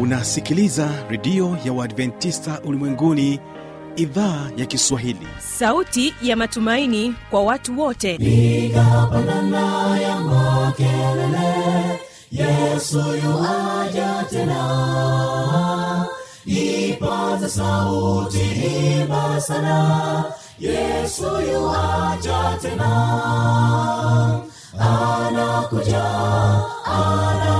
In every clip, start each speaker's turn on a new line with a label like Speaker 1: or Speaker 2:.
Speaker 1: unasikiliza redio ya uadventista ulimwenguni idhaa ya kiswahili.
Speaker 2: Sauti ya matumaini kwa watu wote.
Speaker 3: Igapanana ya makelele yesu yuaja tena. Ipata sauti imba sana yesu yuaja tena. Anakuja anakuja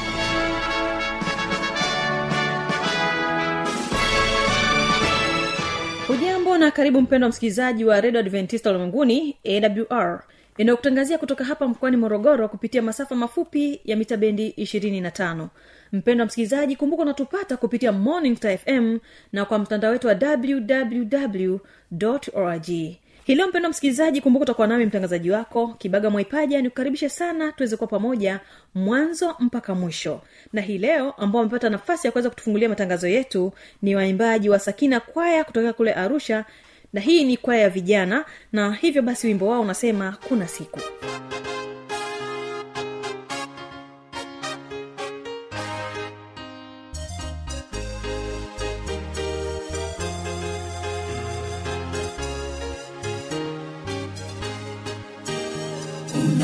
Speaker 2: na karibu mpendo wa msikilizaji wa redio adventista ulimwenguni awr inayokutangazia kutoka hapa mkoani morogoro kupitia masafa mafupi ya mita bendi 25 mpendo wa msikilizaji kumbuka unatupata kupitia morning fm na kwa mtandao wetu wa www org hii leo mpendo msikilizaji kumbuka utakuwa nami mtangazaji wako kibaga mwaipaja nikukaribishe sana tuweze kuwa pamoja mwanzo mpaka mwisho. Na hii leo ambao wamepata nafasi ya kuweza kutufungulia matangazo yetu ni waimbaji wa sakina kwaya kutokea kule arusha na hii ni kwaya ya vijana na hivyo basi wimbo wao unasema kuna siku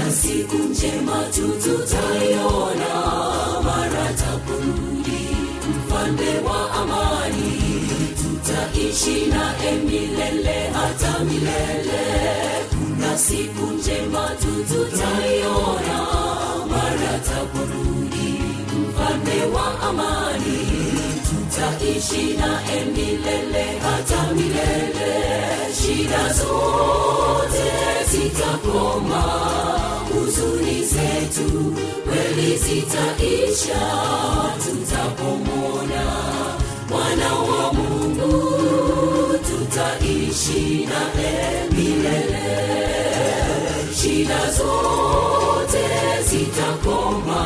Speaker 3: na siku njema tututaiona mara takurudi mfalme wa amani. Tutaishi naye milele hata milele. Kuna siku njema tututaiona mara takurudi mfalme wa amani. Tutaishi naye milele hata milele. Shida zote zitakoma huzuni zetu kweli zitaisha. Tutapomona mwana wa mungu tutaishi naye milele. Shida zote zitakoma.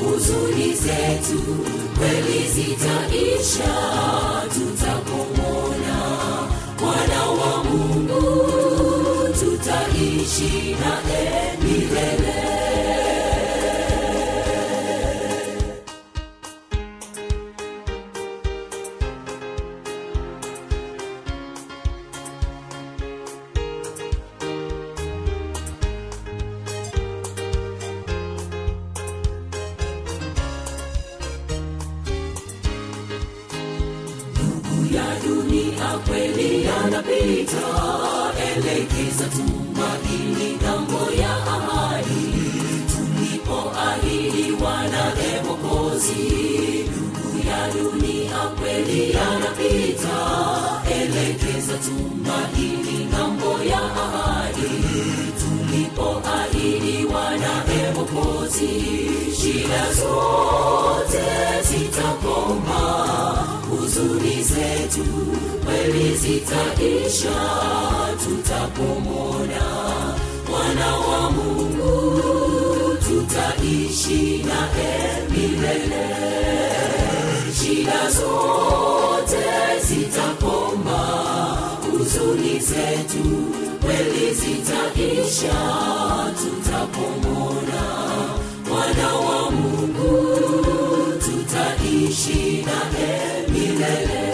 Speaker 3: Huzuni zetu kweli zitaisha tutaishi naye milele emokozi shida zote zitakoma huzuni zetu kweli zitaisha. Tutapomona. Mwana wa mungu tutaishi naye milele. Shida zote zitakoma huzuni zetu kweli zitaisha. Tutapomona mwana wa mungu tutaishi naye milele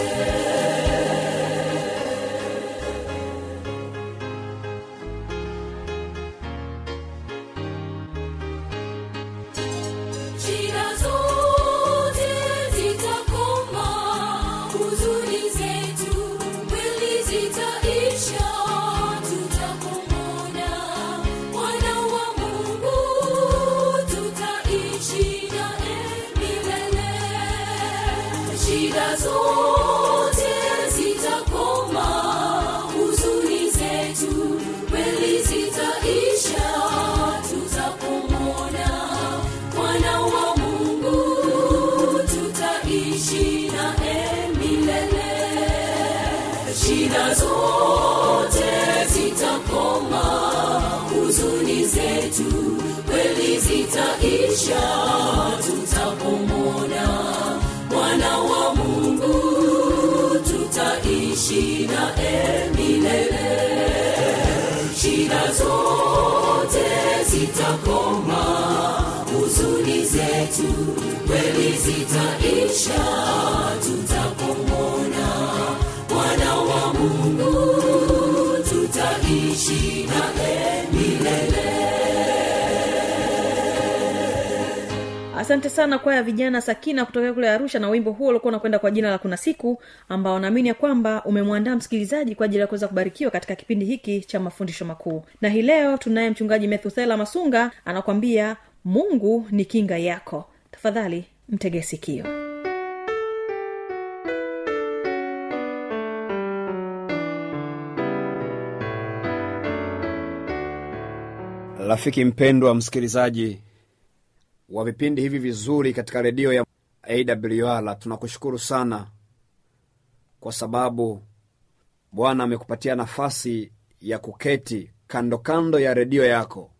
Speaker 3: zote zitakoma. Huzuni zetu kweli zitaisha. Tutapomona mwana wa mungu tutaishi na milele. Shida zote zitakoma. Huzuni zetu kweli zitaisha. Tutapomona
Speaker 2: asante sana kwaya vijana sakina kutokea kule arusha na wimbo huo ulikuwa unakwenda kwa jina la kuna siku ambao naamini ya kwamba umemwandaa msikilizaji kwa ajili ya kuweza kubarikiwa katika kipindi hiki cha mafundisho makuu. Na hii leo tunaye mchungaji methuthela masunga anakwambia mungu ni kinga yako. Tafadhali mtege sikio
Speaker 4: rafiki mpendwa msikilizaji wa vipindi hivi vizuri katika redio ya awr tunakushukuru sana kwa sababu bwana amekupatia nafasi ya kuketi kando kando ya redio yako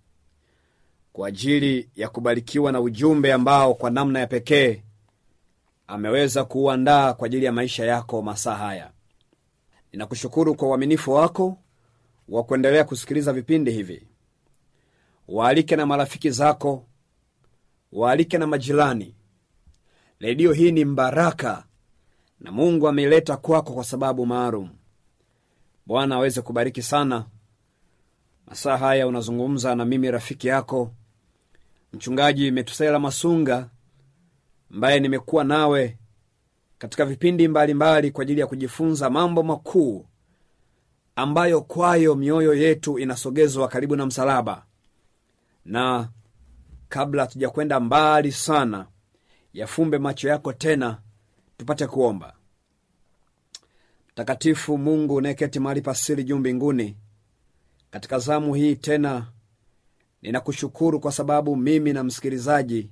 Speaker 4: kwa ajili ya kubarikiwa na ujumbe ambao kwa namna ya pekee ameweza kuuandaa kwa ajili ya maisha yako masaa haya. Ninakushukuru kwa uaminifu wako wa kuendelea kusikiliza vipindi hivi waalike na marafiki zako. Waalike na majirani. Redio hii ni mbaraka na mungu ameileta kwako kwa sababu maalum. Bwana aweze kubariki sana. Masaa haya unazungumza na mimi rafiki yako mchungaji metusela masunga ambaye nimekuwa nawe katika vipindi mbalimbali mbali kwa ajili ya kujifunza mambo makuu ambayo kwayo mioyo yetu inasogezwa karibu na msalaba na kabla hatujakwenda mbali sana yafumbe macho yako tena tupate kuomba. Mtakatifu mungu unayeketi mahali pasili juu mbinguni katika zamu hii tena ninakushukuru kwa sababu mimi na msikilizaji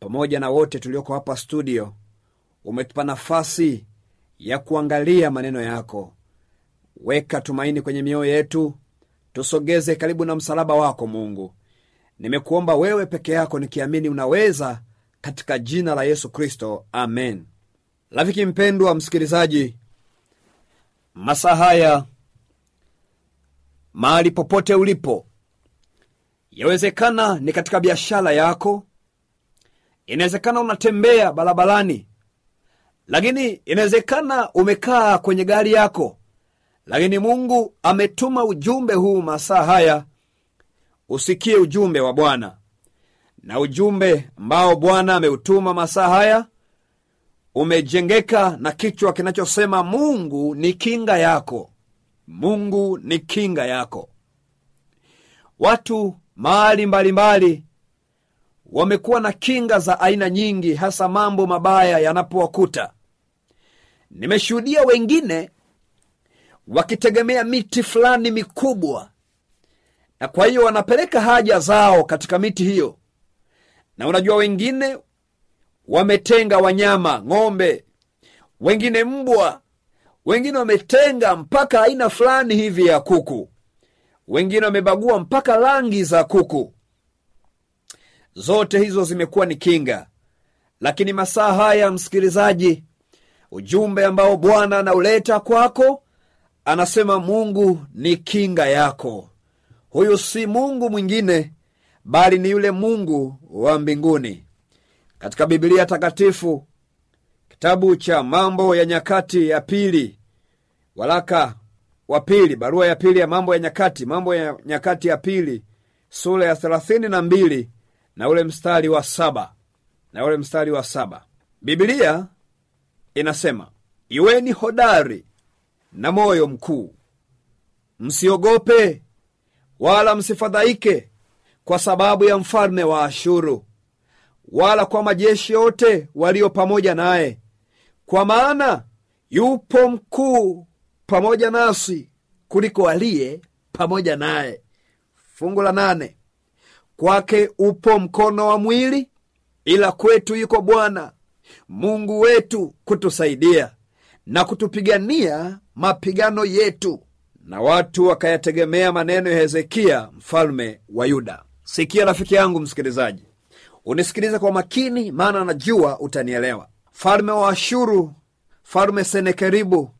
Speaker 4: pamoja na wote tulioko hapa studio umetupa nafasi ya kuangalia maneno yako. Weka tumaini kwenye mioyo yetu tusogeze karibu na msalaba wako mungu nimekuomba wewe peke yako nikiamini unaweza katika jina la yesu kristo. Amen. Rafiki mpendwa msikilizaji masaa haya mahali popote ulipo yawezekana ni katika biashara yako inawezekana unatembea barabarani lakini inawezekana umekaa kwenye gari yako lakini mungu ametuma ujumbe huu masaa haya usikie ujumbe wa bwana. Na ujumbe ambao bwana ameutuma masaa haya umejengeka na kichwa kinachosema mungu ni kinga yako. Mungu ni kinga yako. Watu mahali mbalimbali wamekuwa na kinga za aina nyingi hasa mambo mabaya yanapowakuta. Nimeshuhudia wengine wakitegemea miti fulani mikubwa na kwa hiyo wanapeleka haja zao katika miti hiyo. Na unajua wengine wametenga wanyama ng'ombe wengine mbwa wengine wametenga mpaka aina fulani hivi ya kuku wengine wamebagua mpaka rangi za kuku. Zote hizo zimekuwa ni kinga. Lakini masaa haya msikilizaji ujumbe ambao bwana anauleta kwako anasema mungu ni kinga yako huyu si mungu mwingine bali ni yule mungu wa mbinguni. Katika bibilia takatifu kitabu cha mambo ya nyakati ya pili walaka wa pili barua ya pili ya mambo ya nyakati mambo ya nyakati ya pili sura ya thelathini na mbili na ule mstari wa saba. Na ule mstari wa saba. Bibilia inasema iweni hodari na moyo mkuu. Msiogope wala msifadhaike kwa sababu ya mfalme wa ashuru wala kwa majeshi yote walio pamoja naye. Kwa maana yupo mkuu pamoja nasi kuliko aliye pamoja naye. Fungu la nane. Kwake upo mkono wa mwili ila kwetu yuko bwana mungu wetu kutusaidia na kutupigania mapigano yetu. Na watu wakayategemea maneno ya Hezekia mfalme wa Yuda. Sikia rafiki yangu msikilizaji, unisikilize kwa makini, maana najua utanielewa. Mfalme wa Ashuru, mfalme Senekeribu,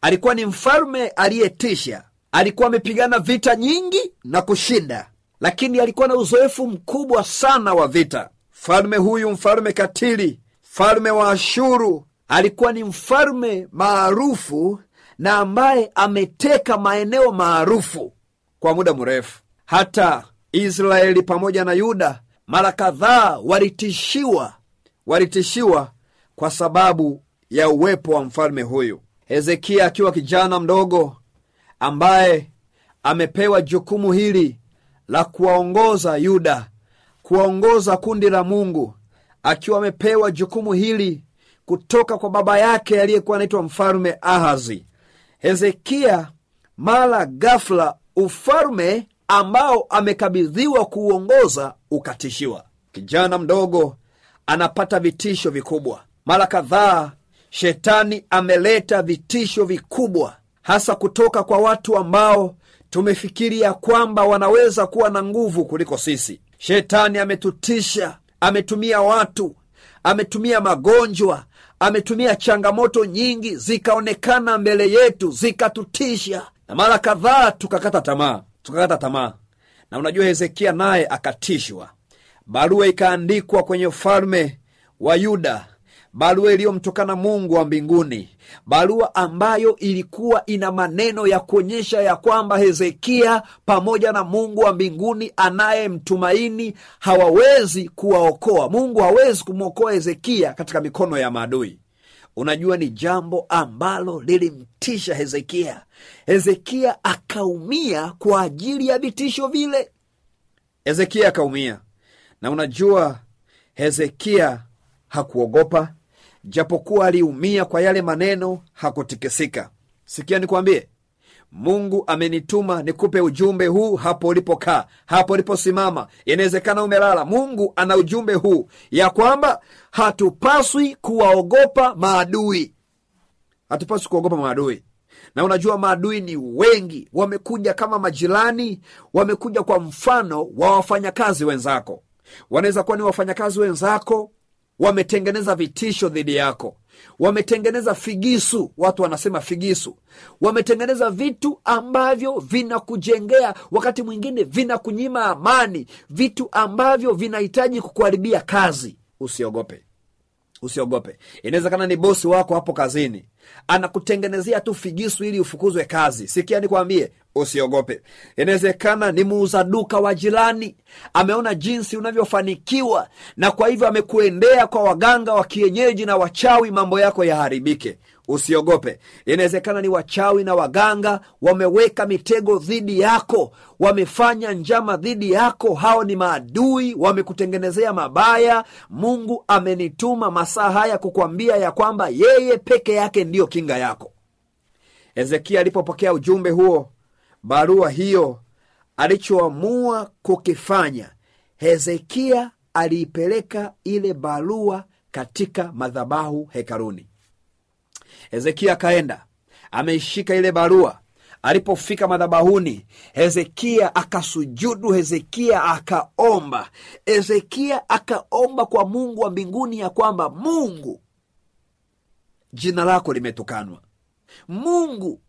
Speaker 4: alikuwa ni mfalme aliyetisha. Alikuwa amepigana vita nyingi na kushinda, lakini alikuwa na uzoefu mkubwa sana wa vita. Mfalme huyu, mfalme katili, mfalme wa Ashuru, alikuwa ni mfalme maarufu na ambaye ameteka maeneo maarufu kwa muda mrefu. Hata Israeli pamoja na Yuda mara kadhaa walitishiwa, walitishiwa kwa sababu ya uwepo wa mfalme huyu. Hezekia akiwa kijana mdogo ambaye amepewa jukumu hili la kuwaongoza Yuda, kuwaongoza kundi la Mungu, akiwa amepewa jukumu hili kutoka kwa baba yake aliyekuwa anaitwa mfalme Ahazi. Hezekia mara ghafla ufalme ambao amekabidhiwa kuuongoza ukatishiwa. Kijana mdogo anapata vitisho vikubwa. Mara kadhaa shetani ameleta vitisho vikubwa, hasa kutoka kwa watu ambao tumefikiria kwamba wanaweza kuwa na nguvu kuliko sisi. Shetani ametutisha, ametumia watu, ametumia magonjwa, ametumia changamoto nyingi zikaonekana mbele yetu zikatutisha, na mara kadhaa tukakata tamaa, tukakata tamaa. Na unajua Hezekia naye akatishwa. Barua ikaandikwa kwenye ufalme wa Yuda, barua iliyomtokana Mungu wa mbinguni, barua ambayo ilikuwa ina maneno ya kuonyesha ya kwamba Hezekia pamoja na Mungu wa mbinguni anayemtumaini hawawezi kuwaokoa. Mungu hawezi kumwokoa Hezekia katika mikono ya maadui. Unajua, ni jambo ambalo lilimtisha Hezekia. Hezekia akaumia kwa ajili ya vitisho vile. Hezekia akaumia, na unajua Hezekia hakuogopa, japokuwa aliumia kwa yale maneno, hakutikisika. Sikia nikwambie, Mungu amenituma nikupe ujumbe huu hapo ulipokaa, hapo uliposimama. Inawezekana umelala. Mungu ana ujumbe huu ya kwamba hatupaswi kuwaogopa maadui, hatupaswi kuogopa maadui. Na unajua maadui ni wengi, wamekuja kama majirani, wamekuja kwa mfano wa wafanyakazi wenzako. Wanaweza kuwa ni wafanyakazi wenzako wametengeneza vitisho dhidi yako, wametengeneza figisu. Watu wanasema figisu, wametengeneza vitu ambavyo vinakujengea, wakati mwingine vinakunyima amani, vitu ambavyo vinahitaji kukuharibia kazi. Usiogope, usiogope. Inawezekana ni bosi wako hapo kazini, anakutengenezea tu figisu ili ufukuzwe kazi. Sikia nikwambie, usiogope. Inawezekana ni muuza duka wa jirani, ameona jinsi unavyofanikiwa, na kwa hivyo amekuendea kwa waganga wa kienyeji na wachawi, mambo yako yaharibike. Usiogope. Inawezekana ni wachawi na waganga wameweka mitego dhidi yako, wamefanya njama dhidi yako. Hao ni maadui, wamekutengenezea mabaya. Mungu amenituma masaa haya kukwambia ya kwamba yeye peke yake ndiyo kinga yako. Hezekia alipopokea ujumbe huo, barua hiyo, alichoamua kukifanya, Hezekia aliipeleka ile barua katika madhabahu hekaluni. Hezekia akaenda ameishika ile barua. Alipofika madhabahuni, Hezekia akasujudu, Hezekia akaomba, Hezekia akaomba kwa Mungu wa mbinguni ya kwamba Mungu, jina lako limetukanwa, Mungu,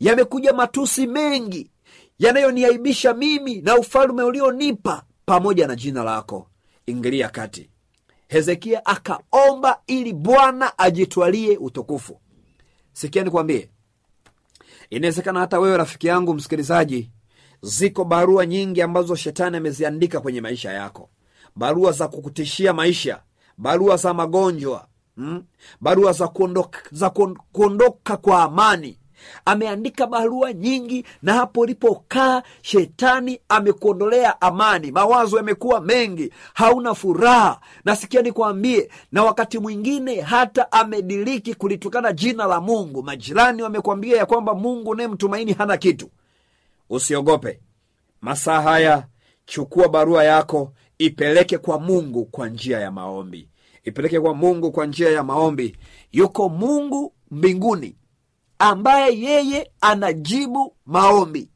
Speaker 4: yamekuja matusi mengi yanayoniaibisha mimi na ufalme ulionipa pamoja na jina lako, ingilia kati. Hezekia akaomba ili Bwana ajitwalie utukufu. Sikia nikwambie, inawezekana hata wewe rafiki yangu msikilizaji, ziko barua nyingi ambazo shetani ameziandika kwenye maisha yako, barua za kukutishia maisha, barua za magonjwa mm? barua za kuondoka, za kuondoka kwa amani ameandika barua nyingi, na hapo ulipokaa shetani amekuondolea amani, mawazo yamekuwa mengi, hauna furaha. Nasikia nikwambie, na wakati mwingine hata amediriki kulitukana jina la Mungu. Majirani wamekwambia ya kwamba Mungu unayemtumaini hana kitu. Usiogope masaa haya, chukua barua yako ipeleke kwa Mungu kwa njia ya maombi, ipeleke kwa Mungu kwa njia ya maombi. Yuko Mungu mbinguni ambaye yeye anajibu maombi.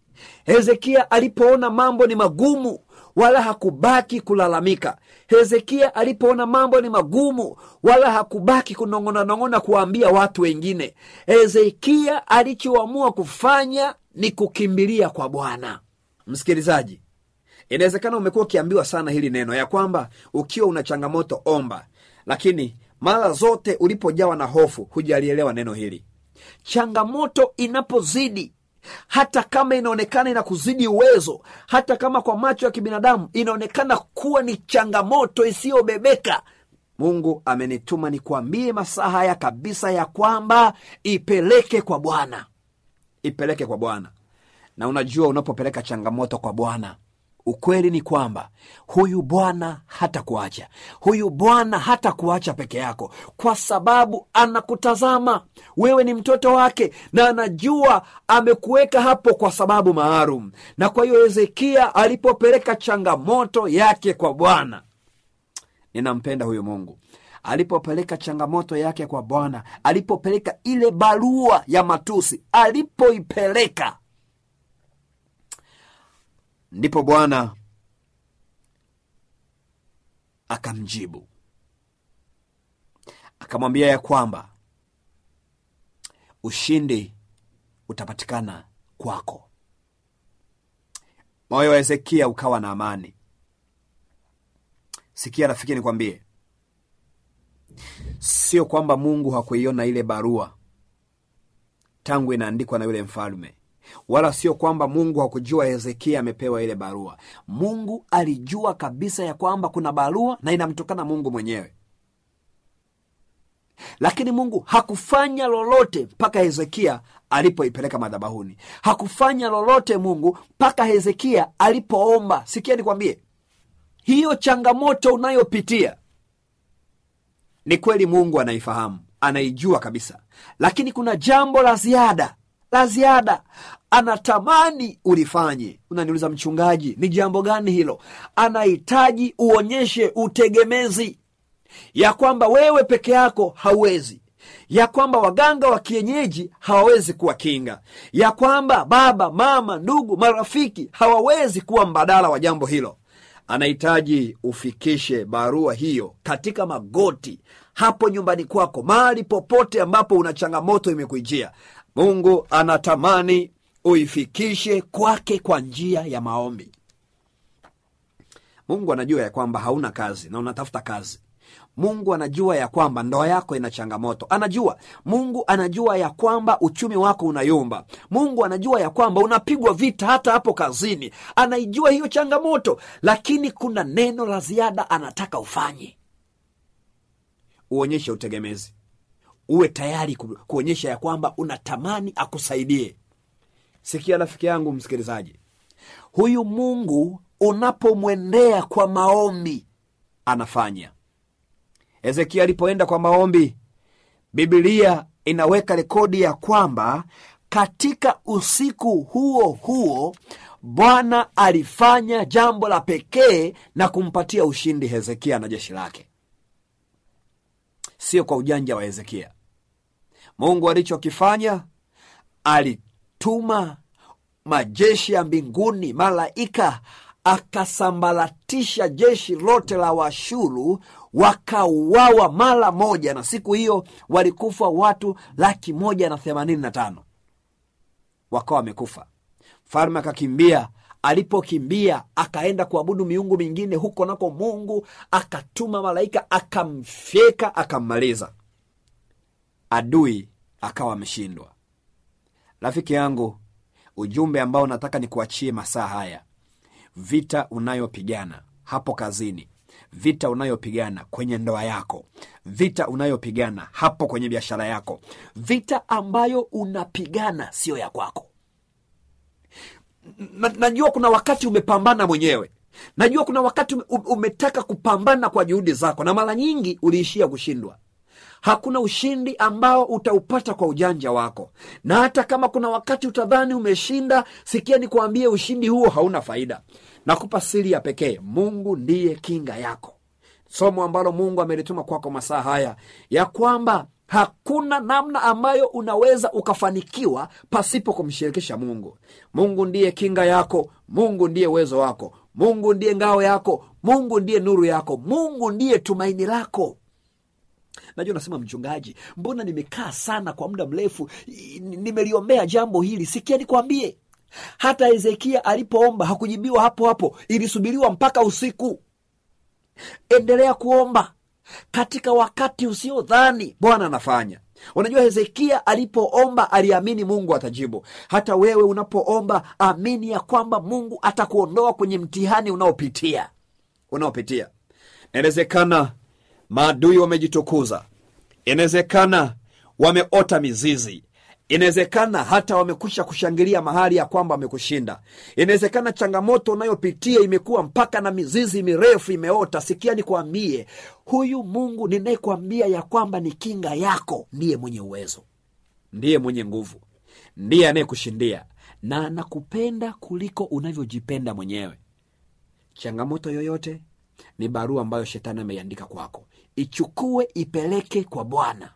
Speaker 4: Hezekia alipoona mambo ni magumu wala hakubaki kulalamika. Hezekia alipoona mambo ni magumu wala hakubaki kunong'onanong'ona kuwaambia watu wengine. Hezekia alichoamua kufanya ni kukimbilia kwa bwana. Msikilizaji inawezekana umekuwa ukiambiwa sana hili neno ya kwamba ukiwa una changamoto omba. Lakini mara zote ulipojawa na hofu hujalielewa neno hili changamoto inapozidi hata kama inaonekana ina kuzidi uwezo hata kama kwa macho ya kibinadamu inaonekana kuwa ni changamoto isiyobebeka mungu amenituma nikuambie masaa haya kabisa ya kwamba ipeleke kwa bwana. Ipeleke kwa bwana. Na unajua unapopeleka changamoto kwa bwana ukweli ni kwamba huyu bwana hatakuacha, huyu bwana hatakuacha peke yako kwa sababu anakutazama. Wewe ni mtoto wake na anajua amekuweka hapo kwa sababu maalum. Na kwa hiyo hezekia alipopeleka changamoto yake kwa bwana ninampenda huyu mungu. Alipopeleka changamoto yake kwa bwana alipopeleka ile barua ya matusi alipoipeleka ndipo bwana akamjibu. Akamwambia ya kwamba ushindi utapatikana kwako. Moyo wa hezekia ukawa na amani. Sikia rafiki nikwambie. Sio kwamba mungu hakuiona ile barua tangu inaandikwa na yule mfalme wala sio kwamba mungu hakujua hezekia amepewa ile barua. Mungu alijua kabisa ya kwamba kuna barua na inamtokana mungu mwenyewe. Lakini mungu hakufanya lolote mpaka hezekia alipoipeleka madhabahuni. Hakufanya lolote mungu mpaka hezekia alipoomba. Sikia nikwambie hiyo changamoto unayopitia ni kweli mungu anaifahamu anaijua kabisa. Lakini kuna jambo la ziada la ziada anatamani ulifanye. Unaniuliza mchungaji ni jambo gani hilo? Anahitaji uonyeshe utegemezi ya kwamba wewe peke yako hauwezi ya kwamba waganga wa kienyeji hawawezi kuwa kinga ya kwamba baba mama ndugu marafiki hawawezi kuwa mbadala wa jambo hilo. Anahitaji ufikishe barua hiyo katika magoti hapo nyumbani kwako mahali popote ambapo una changamoto imekuijia mungu anatamani uifikishe kwake kwa njia ya maombi. Mungu anajua ya kwamba hauna kazi na unatafuta kazi. Mungu anajua ya kwamba ndoa yako ina changamoto. Anajua. Mungu anajua ya kwamba uchumi wako unayumba. Mungu anajua ya kwamba unapigwa vita hata hapo kazini. Anaijua hiyo changamoto. Lakini kuna neno la ziada anataka ufanye. Uonyeshe utegemezi uwe tayari kuonyesha ya kwamba unatamani akusaidie. Sikia rafiki yangu msikilizaji. Huyu mungu unapomwendea kwa maombi anafanya. Hezekia alipoenda kwa maombi bibilia inaweka rekodi ya kwamba katika usiku huo huo bwana alifanya jambo la pekee na kumpatia ushindi hezekia na jeshi lake. Sio kwa ujanja wa hezekia mungu alichokifanya alituma majeshi ya mbinguni malaika akasambaratisha jeshi lote la washuru wakauawa mara moja na siku hiyo walikufa watu laki moja na themanini na tano. Wakawa wamekufa. Mfalme akakimbia. Alipokimbia akaenda kuabudu miungu mingine huko nako mungu akatuma malaika akamfyeka akammaliza adui akawa ameshindwa. Rafiki yangu ujumbe ambao nataka nikuachie masaa haya vita unayopigana hapo kazini vita unayopigana kwenye ndoa yako vita unayopigana hapo kwenye biashara yako vita ambayo unapigana siyo ya kwako. Na, najua kuna wakati umepambana mwenyewe. Najua kuna wakati umetaka kupambana kwa juhudi zako na mara nyingi uliishia kushindwa hakuna ushindi ambao utaupata kwa ujanja wako. Na hata kama kuna wakati utadhani umeshinda sikia nikuambie ushindi huo hauna faida. Nakupa siri ya pekee mungu ndiye kinga yako. Somo ambalo mungu amelituma kwako masaa haya ya kwamba hakuna namna ambayo unaweza ukafanikiwa pasipo kumshirikisha mungu. Mungu ndiye kinga yako mungu ndiye uwezo wako mungu ndiye ngao yako mungu ndiye nuru yako mungu ndiye tumaini lako najua nasema mchungaji mbona nimekaa sana kwa muda mrefu? Nimeliombea jambo hili sikia nikwambie. Hata hezekia alipoomba hakujibiwa hapo hapo ilisubiriwa mpaka usiku. Endelea kuomba katika wakati usiodhani bwana anafanya. Unajua hezekia alipoomba aliamini mungu atajibu. Hata wewe unapoomba amini ya kwamba mungu atakuondoa kwenye mtihani unaopitia. Unaopitia. Inawezekana maadui wamejitukuza. Inawezekana wameota mizizi. Inawezekana hata wamekwisha kushangilia mahali ya kwamba wamekushinda. Inawezekana changamoto unayopitia imekuwa mpaka na mizizi mirefu imeota. Sikia nikwambie huyu mungu ninayekwambia ya kwamba ni kinga yako ndiye mwenye uwezo. Ndiye mwenye nguvu. Ndiye anayekushindia. Na anakupenda kuliko unavyojipenda mwenyewe. Changamoto yoyote ni barua ambayo shetani ameiandika kwako ichukue ipeleke kwa bwana.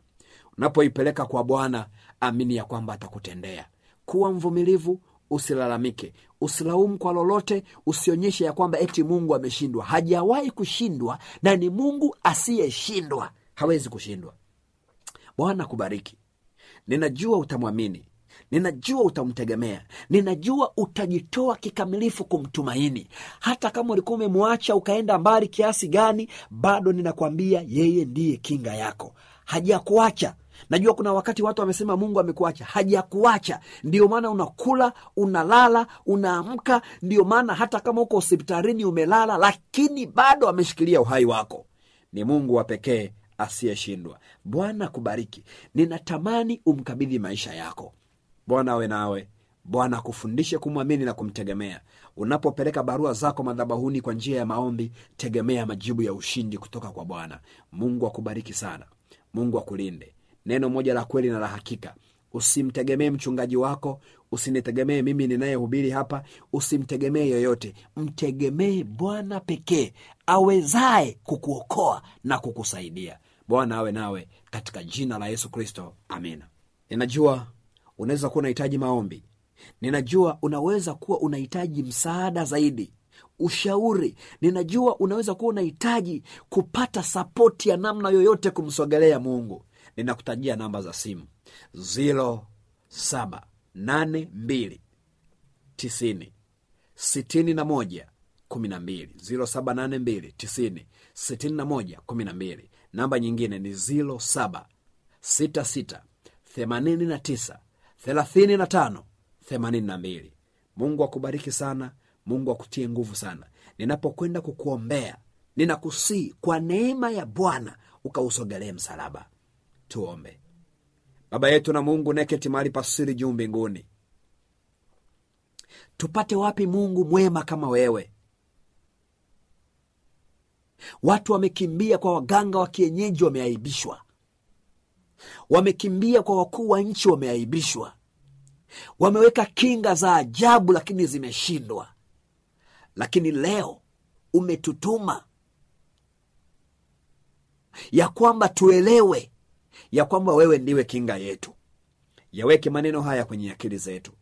Speaker 4: Unapoipeleka kwa bwana amini ya kwamba atakutendea. Kuwa mvumilivu usilalamike. Usilaumu kwa lolote usionyeshe ya kwamba eti mungu ameshindwa. Hajawahi kushindwa na ni mungu asiyeshindwa. Hawezi kushindwa. Bwana kubariki ninajua utamwamini ninajua utamtegemea. Ninajua utajitoa kikamilifu kumtumaini. Hata kama ulikuwa umemwacha ukaenda mbali kiasi gani bado ninakwambia yeye ndiye kinga yako. Hajakuacha. Najua kuna wakati watu wamesema mungu amekuacha. Hajakuacha. Ndio maana unakula unalala unaamka. Ndio maana hata kama uko hospitalini umelala lakini bado ameshikilia uhai wako. Ni mungu wa pekee asiyeshindwa. Bwana kubariki ninatamani umkabidhi maisha yako bwana awe nawe. Bwana akufundishe kumwamini na kumtegemea. Unapopeleka barua zako madhabahuni kwa njia ya maombi tegemea majibu ya ushindi kutoka kwa bwana. Mungu akubariki sana. Mungu akulinde. Neno moja la kweli na la hakika. Usimtegemee mchungaji wako. Usinitegemee mimi ninayehubiri hapa. Usimtegemee yoyote. Mtegemee bwana pekee awezaye kukuokoa na kukusaidia. Bwana awe nawe katika jina la yesu kristo. Amina. Ninajua unaweza kuwa unahitaji maombi. Ninajua unaweza kuwa unahitaji msaada zaidi ushauri. Ninajua unaweza kuwa unahitaji kupata sapoti ya namna yoyote kumsogelea mungu. Ninakutajia namba za simu. Zilo saba nane mbili tisini sitini na moja kumi na mbili. Zilo saba nane mbili tisini sitini na moja kumi na mbili. Namba nyingine ni zilo saba sita sita themanini na tisa mungu akubariki sana. Mungu akutie nguvu sana. Ninapokwenda kukuombea ninakusii kwa neema ya bwana ukausogelee msalaba. Tuombe. Baba yetu na mungu neketi mahali pasiri juu mbinguni. Tupate wapi mungu mwema kama wewe? Watu wamekimbia kwa waganga wa kienyeji wameaibishwa wamekimbia kwa wakuu wa nchi wameaibishwa. Wameweka kinga za ajabu lakini zimeshindwa. Lakini leo umetutuma ya kwamba tuelewe ya kwamba wewe ndiwe kinga yetu. Yaweke maneno haya kwenye akili zetu.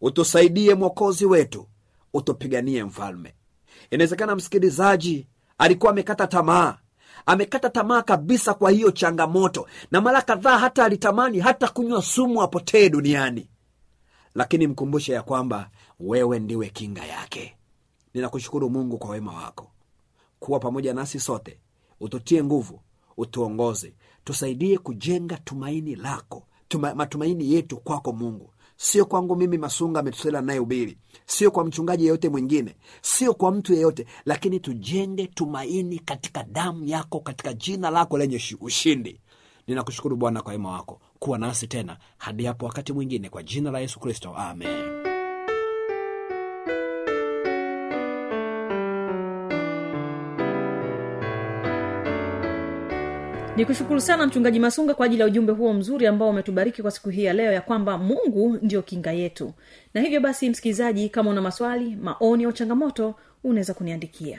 Speaker 4: Utusaidie mwokozi wetu utupiganie mfalme. Inawezekana msikilizaji alikuwa amekata tamaa amekata tamaa kabisa kwa hiyo changamoto. Na mara kadhaa hata alitamani hata kunywa sumu apotee duniani. Lakini mkumbushe ya kwamba wewe ndiwe kinga yake. Ninakushukuru mungu kwa wema wako. Kuwa pamoja nasi sote. Ututie nguvu. Utuongoze. Tusaidie kujenga tumaini lako. Tuma, matumaini yetu kwako mungu sio kwangu mimi masunga ametusela naye ubiri. Sio kwa mchungaji yeyote mwingine. Sio kwa mtu yeyote. Lakini tujenge tumaini katika damu yako katika jina lako lenye ushindi. Ninakushukuru bwana kwa wema wako. Kuwa nasi tena hadi hapo wakati mwingine. Kwa jina la yesu kristo. Amen
Speaker 2: ni kushukuru sana mchungaji masunga kwa ajili ya ujumbe huo mzuri ambao umetubariki kwa siku hii ya leo ya kwamba mungu ndio kinga yetu. Na hivyo basi msikilizaji kama una maswali maoni au changamoto unaweza kuniandikia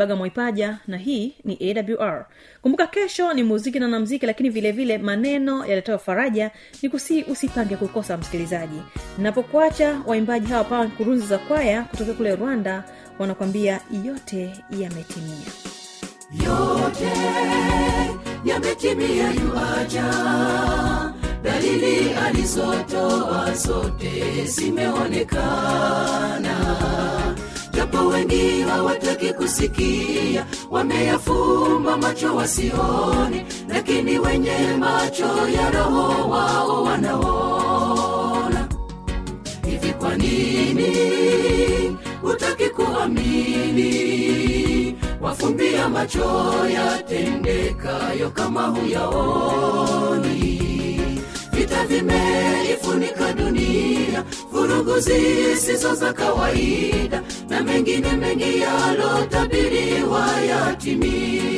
Speaker 2: kibaga mwaipaja na hii ni awr kumbuka kesho ni muziki na namziki lakini vile vile maneno yaletayo faraja ni kusii usipange kukosa msikilizaji. Napokuacha waimbaji hawa pawa kurunzi za kwaya kutoka kule rwanda wanakwambia yote yametimia.
Speaker 3: Yote yametimia yuaja dalili alizotoa zote zimeonekana japo wengi hawataki kusikia. Wameyafumba macho wasione lakini wenye macho ya roho wao wanaona. Hivi kwa nini hutaki kuamini? Wafumbia macho yatendekayo kama huyaoni vita dunia vurugu zisizo za kawaida na mengine mengi yalotabiriwa yatimia.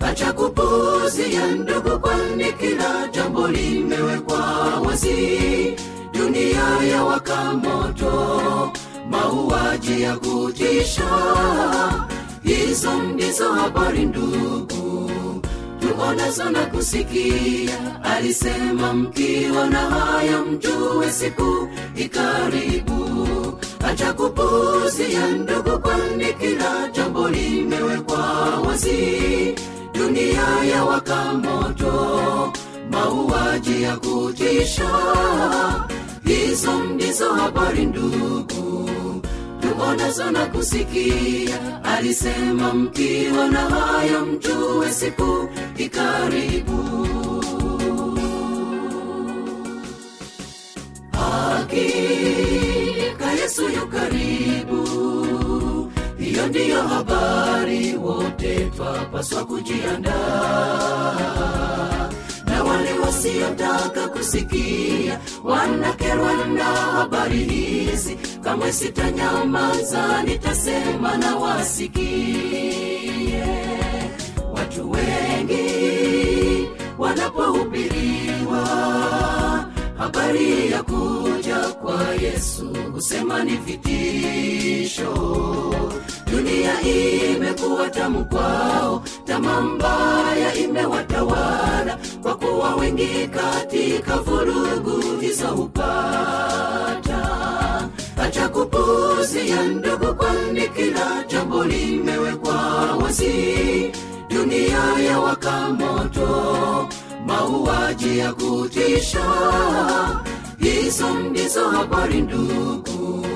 Speaker 3: Acha kupuzia ndugu kwani kila jambo limewekwa wazi. Dunia ya waka moto mauaji ya kutisha. Hizo ndizo habari ndugu tuonazo na kusikia alisema mkiona haya mjue siku ikaribu. Acha kupuzia ndugu kwani kila jambo limewekwa wazi. Dunia ya wakamoto mauaji ya kutisha. Hizo ndizo habari ndugu tuonazo na kusikia alisema mkiona haya mjue siku ikaribu hakika yesu yu karibu. Hiyo ndiyo habari wote twapaswa kujiandaa na wale wasiotaka kusikia. Wanakerwa na habari hizi kamwe sitanyamaza nitasema na wasikie. Watu wengi wanapohubiriwa habari ya kuja kwa yesu husema ni vitisho dunia imekuwa tamu kwao mbaya imewatawala kwa kuwa wengi katika vurugu hizo hupata acha kupuzia ndugu kwani kila jambo limewekwa wazi. Dunia ya wakamoto mauaji ya kutisha. Hizo ndizo habari ndugu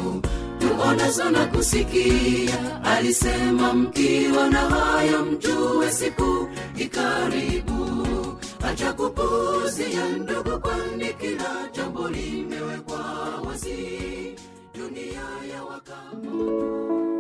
Speaker 3: onazo na kusikia alisema mkiwa na hayo mjue siku ikaribu. Acha kupuzia ndugu kwani kila jambo limewekwa wazi. Dunia ya wakamu